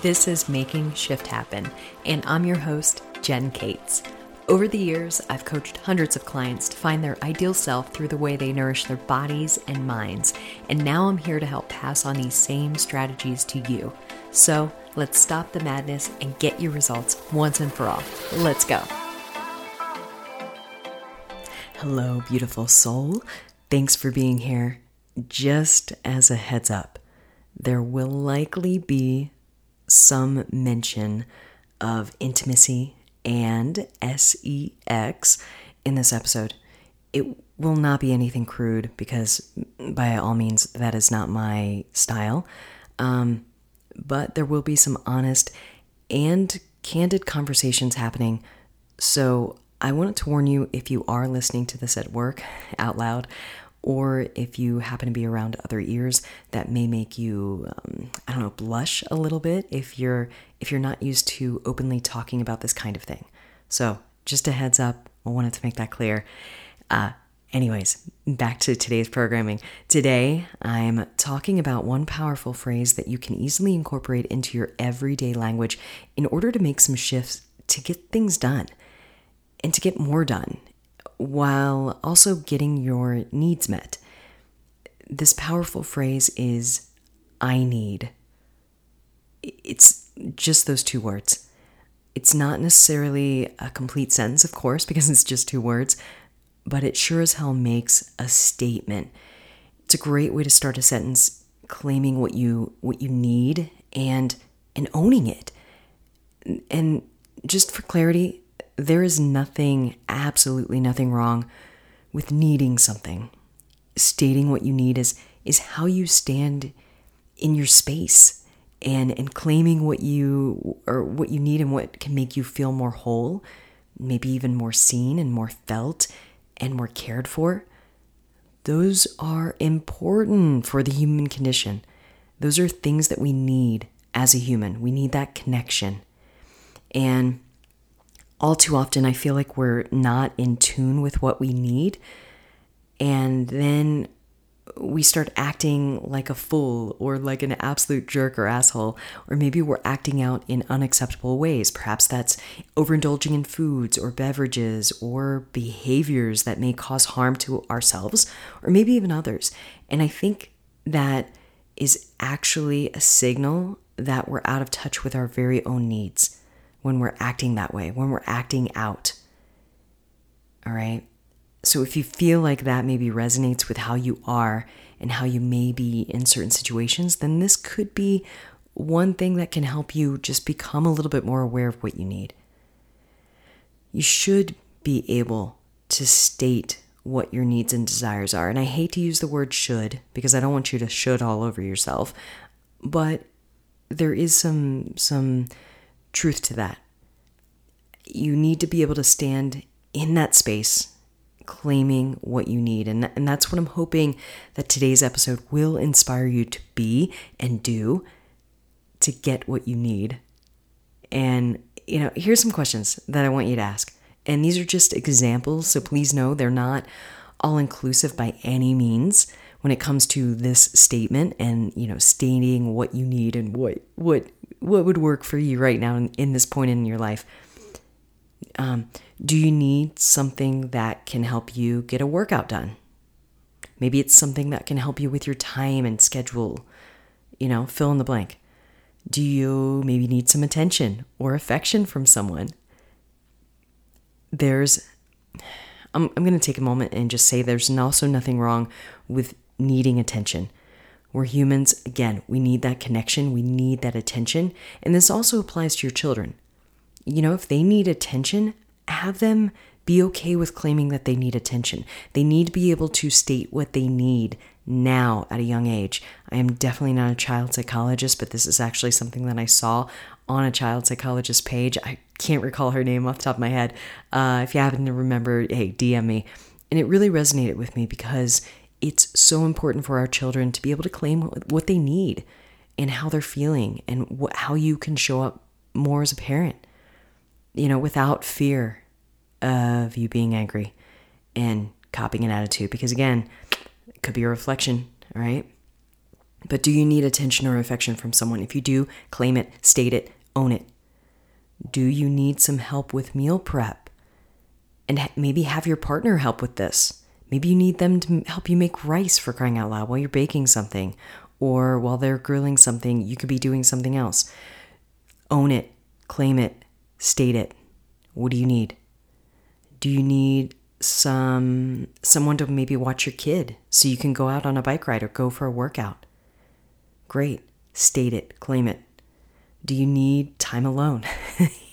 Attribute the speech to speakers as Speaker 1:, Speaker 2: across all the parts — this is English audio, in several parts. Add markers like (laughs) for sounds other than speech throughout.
Speaker 1: This is Making Shift Happen, and I'm your host, Jen Cates. Over the years, I've coached hundreds of clients to find their ideal self through the way they nourish their bodies and minds, and now I'm here to help pass on these same strategies to you. So let's stop the madness and get your results once and for all. Let's go. Hello, beautiful soul. Thanks for being here. Just as a heads up, there will likely be some mention of intimacy and sex in this episode. It will not be anything crude because, by all means, that is not my style. Um, but there will be some honest and candid conversations happening. So I wanted to warn you if you are listening to this at work (laughs) out loud or if you happen to be around other ears that may make you um, i don't know blush a little bit if you're if you're not used to openly talking about this kind of thing. So just a heads up i wanted to make that clear. Uh, anyways back to today's programming. Today i'm talking about one powerful phrase that you can easily incorporate into your everyday language in order to make some shifts to get things done and to get more done while also getting your needs met. This powerful phrase is I need. It's just those two words. It's not necessarily a complete sentence, of course, (laughs) because it's just two words, but it sure as hell makes a statement. It's a great way to start a sentence claiming what you what you need and and owning it. And just for clarity, there is nothing, absolutely nothing wrong with needing something. Stating what you need is, is how you stand in your space and, and claiming what you or what you need and what can make you feel more whole, maybe even more seen and more felt and more cared for. Those are important for the human condition. Those are things that we need as a human. We need that connection. And all too often I feel like we're not in tune with what we need. And then we start acting like a fool or like an absolute jerk or asshole, or maybe we're acting out in unacceptable ways. Perhaps that's overindulging in foods or beverages or behaviors that may cause harm to ourselves or maybe even others. And I think that is actually a signal that we're out of touch with our very own needs when we're acting that way, when we're acting out. All right. So if you feel like that maybe resonates with how you are and how you may be in certain situations, then this could be one thing that can help you just become a little bit more aware of what you need. You should be able to state what your needs and desires are. And I hate to use the word should because I don't want you to should all over yourself, but there is some some truth to that. You need to be able to stand in that space claiming what you need. And, and that's what I'm hoping that today's episode will inspire you to be and do to get what you need. And, you know, here's some questions that I want you to ask. And these are just examples, so please know they're not all inclusive by any means when it comes to this statement and, you know, stating what you need and what what what would work for you right now in, in this point in your life. Um, do you need something that can help you get a workout done? Maybe it's something that can help you with your time and schedule, you know, fill in the blank. Do you maybe need some attention or affection from someone? There's, I'm, I'm going to take a moment and just say there's also nothing wrong with needing attention. We're humans. Again, we need that connection. We need that attention. And this also applies to your children. You know, if they need attention, have them be okay with claiming that they need attention. They need to be able to state what they need now at a young age. I am definitely not a child psychologist, but this is actually something that I saw on a child psychologist page. I can't recall her name off the top of my head. Uh, if you happen to remember, hey, DM me. And it really resonated with me because it's so important for our children to be able to claim what they need and how they're feeling and how you can show up more as a parent, you know, without fear of you being angry and copying an attitude. Because again, it could be a reflection, right? But do you need attention or affection from someone? If you do, claim it, state it, own it. Do you need some help with meal prep? And maybe have your partner help with this. Maybe you need them to help you make rice for crying out loud while you're baking something, or while they're grilling something, you could be doing something else. Own it, claim it, state it. What do you need? Do you need some someone to maybe watch your kid so you can go out on a bike ride or go for a workout? Great. State it, claim it. Do you need time alone? (laughs)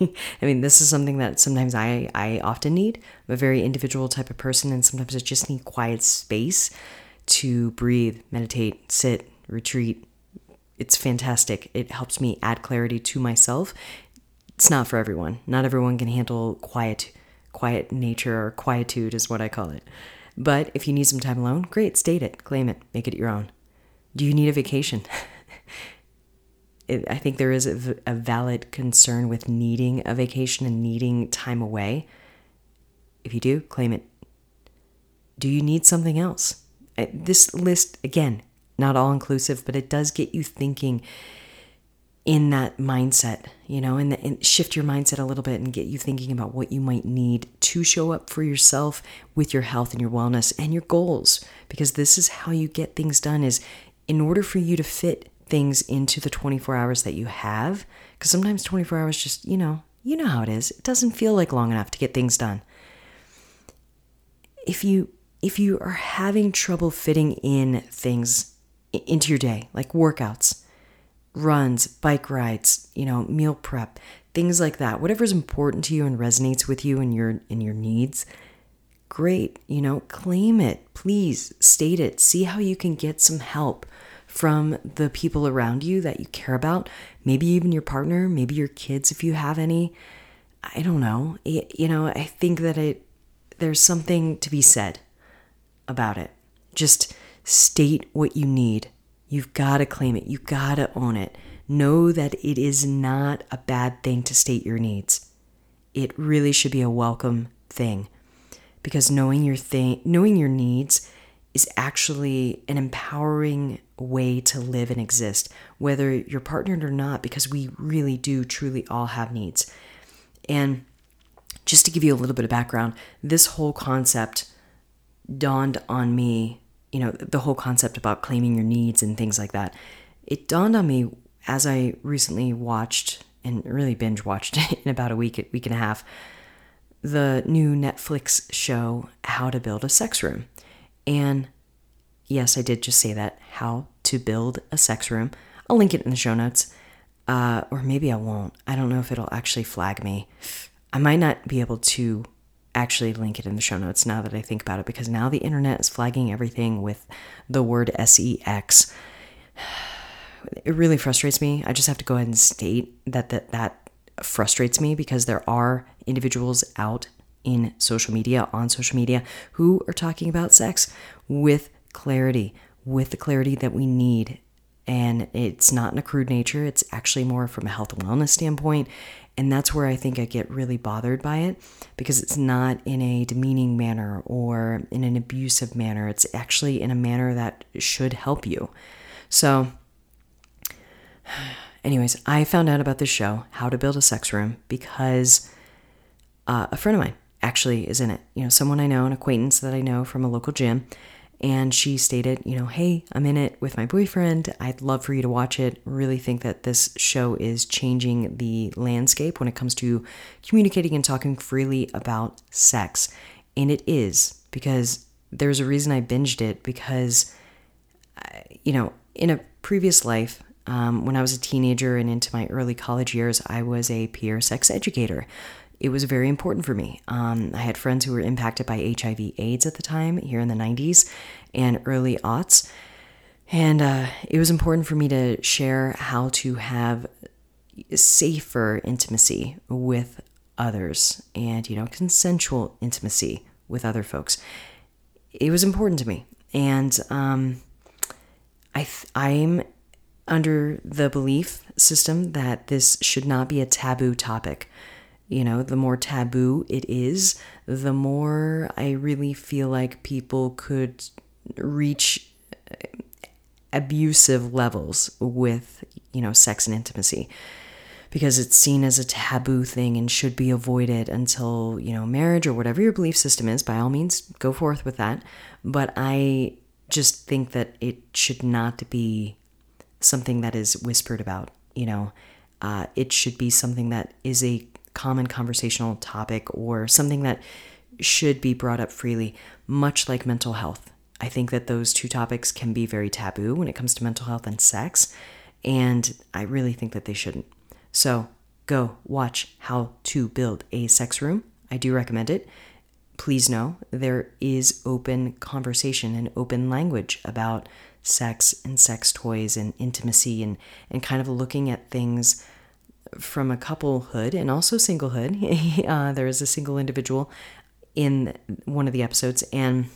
Speaker 1: (laughs) I mean, this is something that sometimes I, I often need. I'm a very individual type of person, and sometimes I just need quiet space to breathe, meditate, sit, retreat. It's fantastic. It helps me add clarity to myself. It's not for everyone. Not everyone can handle quiet, quiet nature or quietude is what I call it. But if you need some time alone, great, state it, claim it, make it your own. Do you need a vacation? (laughs) I think there is a, a valid concern with needing a vacation and needing time away. If you do, claim it. Do you need something else? Uh, this list, again, not all inclusive, but it does get you thinking in that mindset, you know, and, and, shift your mindset a little bit and get you thinking about what you might need to show up for yourself with your health and your wellness and your goals. Because this is how you get things done is in order for you to fit things into the 24 hours that you have, because sometimes 24 hours just, you know, you know how it is. It doesn't feel like long enough to get things done. If you if you are having trouble fitting in things into your day, like workouts, runs, bike rides, you know, meal prep, things like that, whatever's important to you and resonates with you and your and your needs, great, you know, claim it. Please state it. See how you can get some help from the people around you that you care about, maybe even your partner, maybe your kids if you have any. I don't know. It, you know, I think that it there's something to be said about it. Just state what you need. You've got to claim it. You've got to own it. Know that it is not a bad thing to state your needs. It really should be a welcome thing because knowing your thing, knowing your needs is actually an empowering way to live and exist, whether you're partnered or not, because we really do truly all have needs. And just to give you a little bit of background, this whole concept dawned on me, you know, the whole concept about claiming your needs and things like that. It dawned on me as I recently watched and really binge watched (laughs) in about a week, week and a half, the new Netflix show, How to Build a Sex Room. And yes, I did just say that how to build a sex room. I'll link it in the show notes. Uh, or maybe I won't. I don't know if it'll actually flag me. I might not be able to actually link it in the show notes now that I think about it because now the internet is flagging everything with the word sex. It really frustrates me. I just have to go ahead and state that that, that frustrates me because there are individuals out in social media, on social media, who are talking about sex with clarity, with the clarity that we need. And it's not in a crude nature, it's actually more from a health and wellness standpoint. And that's where I think I get really bothered by it because it's not in a demeaning manner or in an abusive manner. It's actually in a manner that should help you. So, (sighs) anyways, I found out about this show, How to Build a Sex Room, because uh, a friend of mine actually is in it. You know, someone I know, an acquaintance that I know from a local gym and she stated, you know, hey, I'm in it with my boyfriend. I'd love for you to watch it. Really think that this show is changing the landscape when it comes to communicating and talking freely about sex. And it is because there's a reason I binged it because, you know, in a previous life, um, when I was a teenager and into my early college years, I was a peer sex educator it was very important for me. Um, I had friends who were impacted by HIV AIDS at the time, here in the 90s and early aughts. And uh, it was important for me to share how to have safer intimacy with others and, you know, consensual intimacy with other folks. It was important to me. And um, I th- I'm under the belief system that this should not be a taboo topic. You know, the more taboo it is, the more I really feel like people could reach abusive levels with, you know, sex and intimacy because it's seen as a taboo thing and should be avoided until, you know, marriage or whatever your belief system is. By all means, go forth with that. But I just think that it should not be something that is whispered about, you know. Uh, it should be something that is a common conversational topic or something that should be brought up freely, much like mental health. I think that those two topics can be very taboo when it comes to mental health and sex, and I really think that they shouldn't. So go watch How to Build a Sex Room. I do recommend it. Please know there is open conversation and open language about sex and sex toys and intimacy and, and kind of looking at things from a couplehood and also singlehood. (laughs) uh, there is a single individual in one of the episodes, and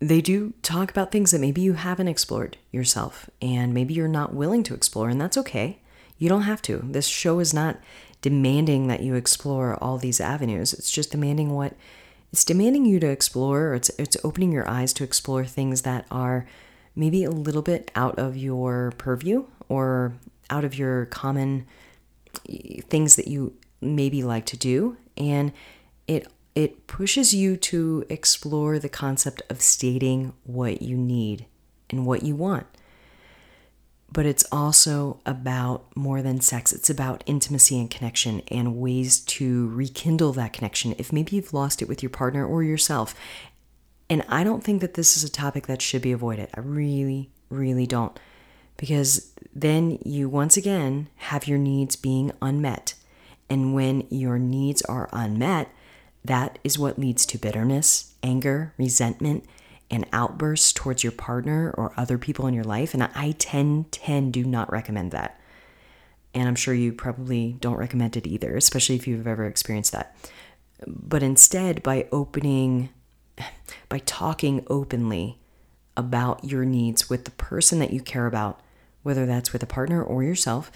Speaker 1: they do talk about things that maybe you haven't explored yourself and maybe you're not willing to explore, and that's okay. You don't have to. This show is not demanding that you explore all these avenues. It's just demanding what it's demanding you to explore, it's it's opening your eyes to explore things that are maybe a little bit out of your purview or out of your common things that you maybe like to do and it it pushes you to explore the concept of stating what you need and what you want but it's also about more than sex. It's about intimacy and connection and ways to rekindle that connection if maybe you've lost it with your partner or yourself. And I don't think that this is a topic that should be avoided. I really, really don't. Because then you once again have your needs being unmet. And when your needs are unmet, that is what leads to bitterness, anger, resentment, and outbursts towards your partner or other people in your life. And I 10 10 do not recommend that. And I'm sure you probably don't recommend it either, especially if you've ever experienced that. But instead, by opening, by talking openly about your needs with the person that you care about, whether that's with a partner or yourself,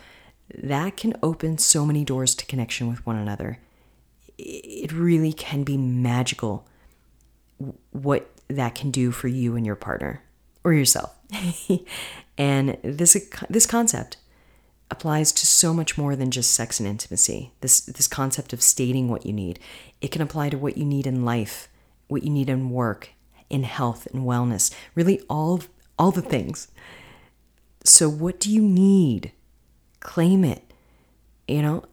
Speaker 1: that can open so many doors to connection with one another. It really can be magical what that can do for you and your partner or yourself. (laughs) and this this concept applies to so much more than just sex and intimacy. This this concept of stating what you need. It can apply to what you need in life, what you need in work, in health and wellness, really all all the things. So what do you need? Claim it. You know,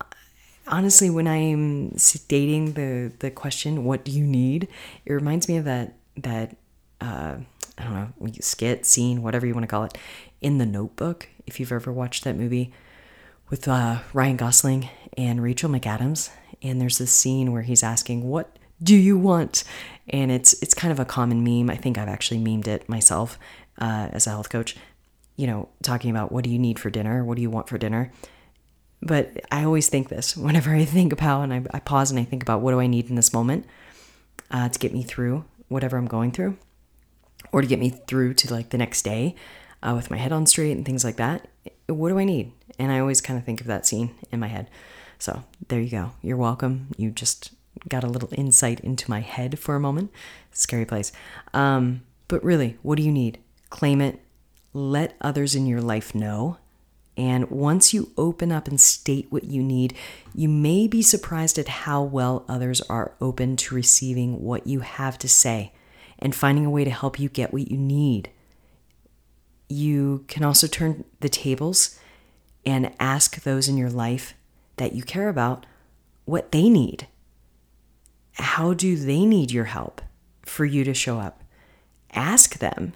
Speaker 1: honestly when I'm stating the the question, what do you need? It reminds me of that that uh, I don't know skit scene, whatever you want to call it, in the Notebook. If you've ever watched that movie with uh, Ryan Gosling and Rachel McAdams, and there's this scene where he's asking, "What do you want?" And it's it's kind of a common meme. I think I've actually memed it myself uh, as a health coach. You know, talking about what do you need for dinner? What do you want for dinner? But I always think this (laughs) whenever I think about and I, I pause and I think about what do I need in this moment uh, to get me through whatever I'm going through or to get me through to like the next day uh, with my head on straight and things like that. What do I need? And I always kind of think of that scene in my head. So there you go. You're welcome. You just got a little insight into my head for a moment. Scary place. Um, but really, what do you need? Claim it. Let others in your life know. And once you open up and state what you need, you may be surprised at how well others are open to receiving what you have to say and finding a way to help you get what you need. You can also turn the tables and ask those in your life that you care about what they need. How do they need your help for you to show up? Ask them.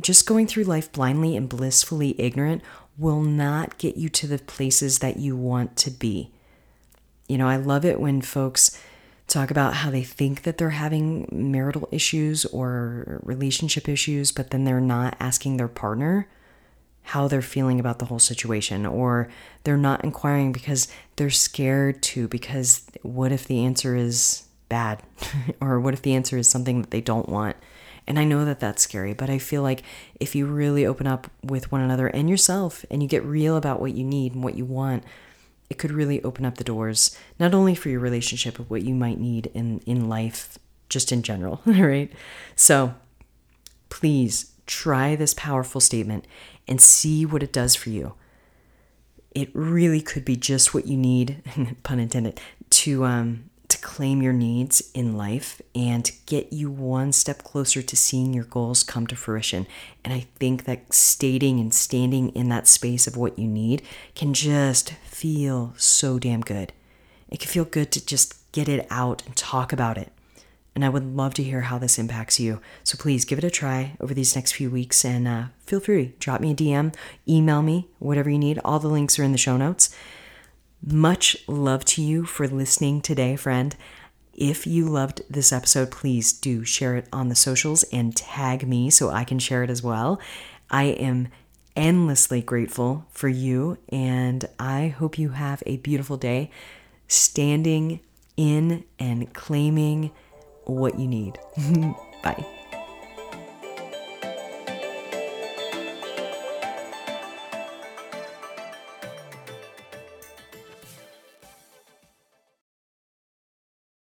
Speaker 1: Just going through life blindly and blissfully ignorant will not get you to the places that you want to be. You know, I love it when folks talk about how they think that they're having marital issues or relationship issues, but then they're not asking their partner how they're feeling about the whole situation, or they're not inquiring because they're scared to, because what if the answer is bad? (laughs) or what if the answer is something that they don't want? And I know that that's scary, but I feel like if you really open up with one another and yourself and you get real about what you need and what you want, it could really open up the doors, not only for your relationship, but what you might need in, in life, just in general, (laughs) right? So please try this powerful statement and see what it does for you. It really could be just what you need, (laughs) pun intended, to um, claim your needs in life and get you one step closer to seeing your goals come to fruition. And I think that stating and standing in that space of what you need can just feel so damn good. It can feel good to just get it out and talk about it. And I would love to hear how this impacts you. So please give it a try over these next few weeks and uh, feel free. Drop me a DM, email me, whatever you need. All the links are in the show notes. Much love to you for listening today, friend. If you loved this episode, please do share it on the socials and tag me so I can share it as well. I am endlessly grateful for you, and I hope you have a beautiful day standing in and claiming what you need. (laughs) Bye.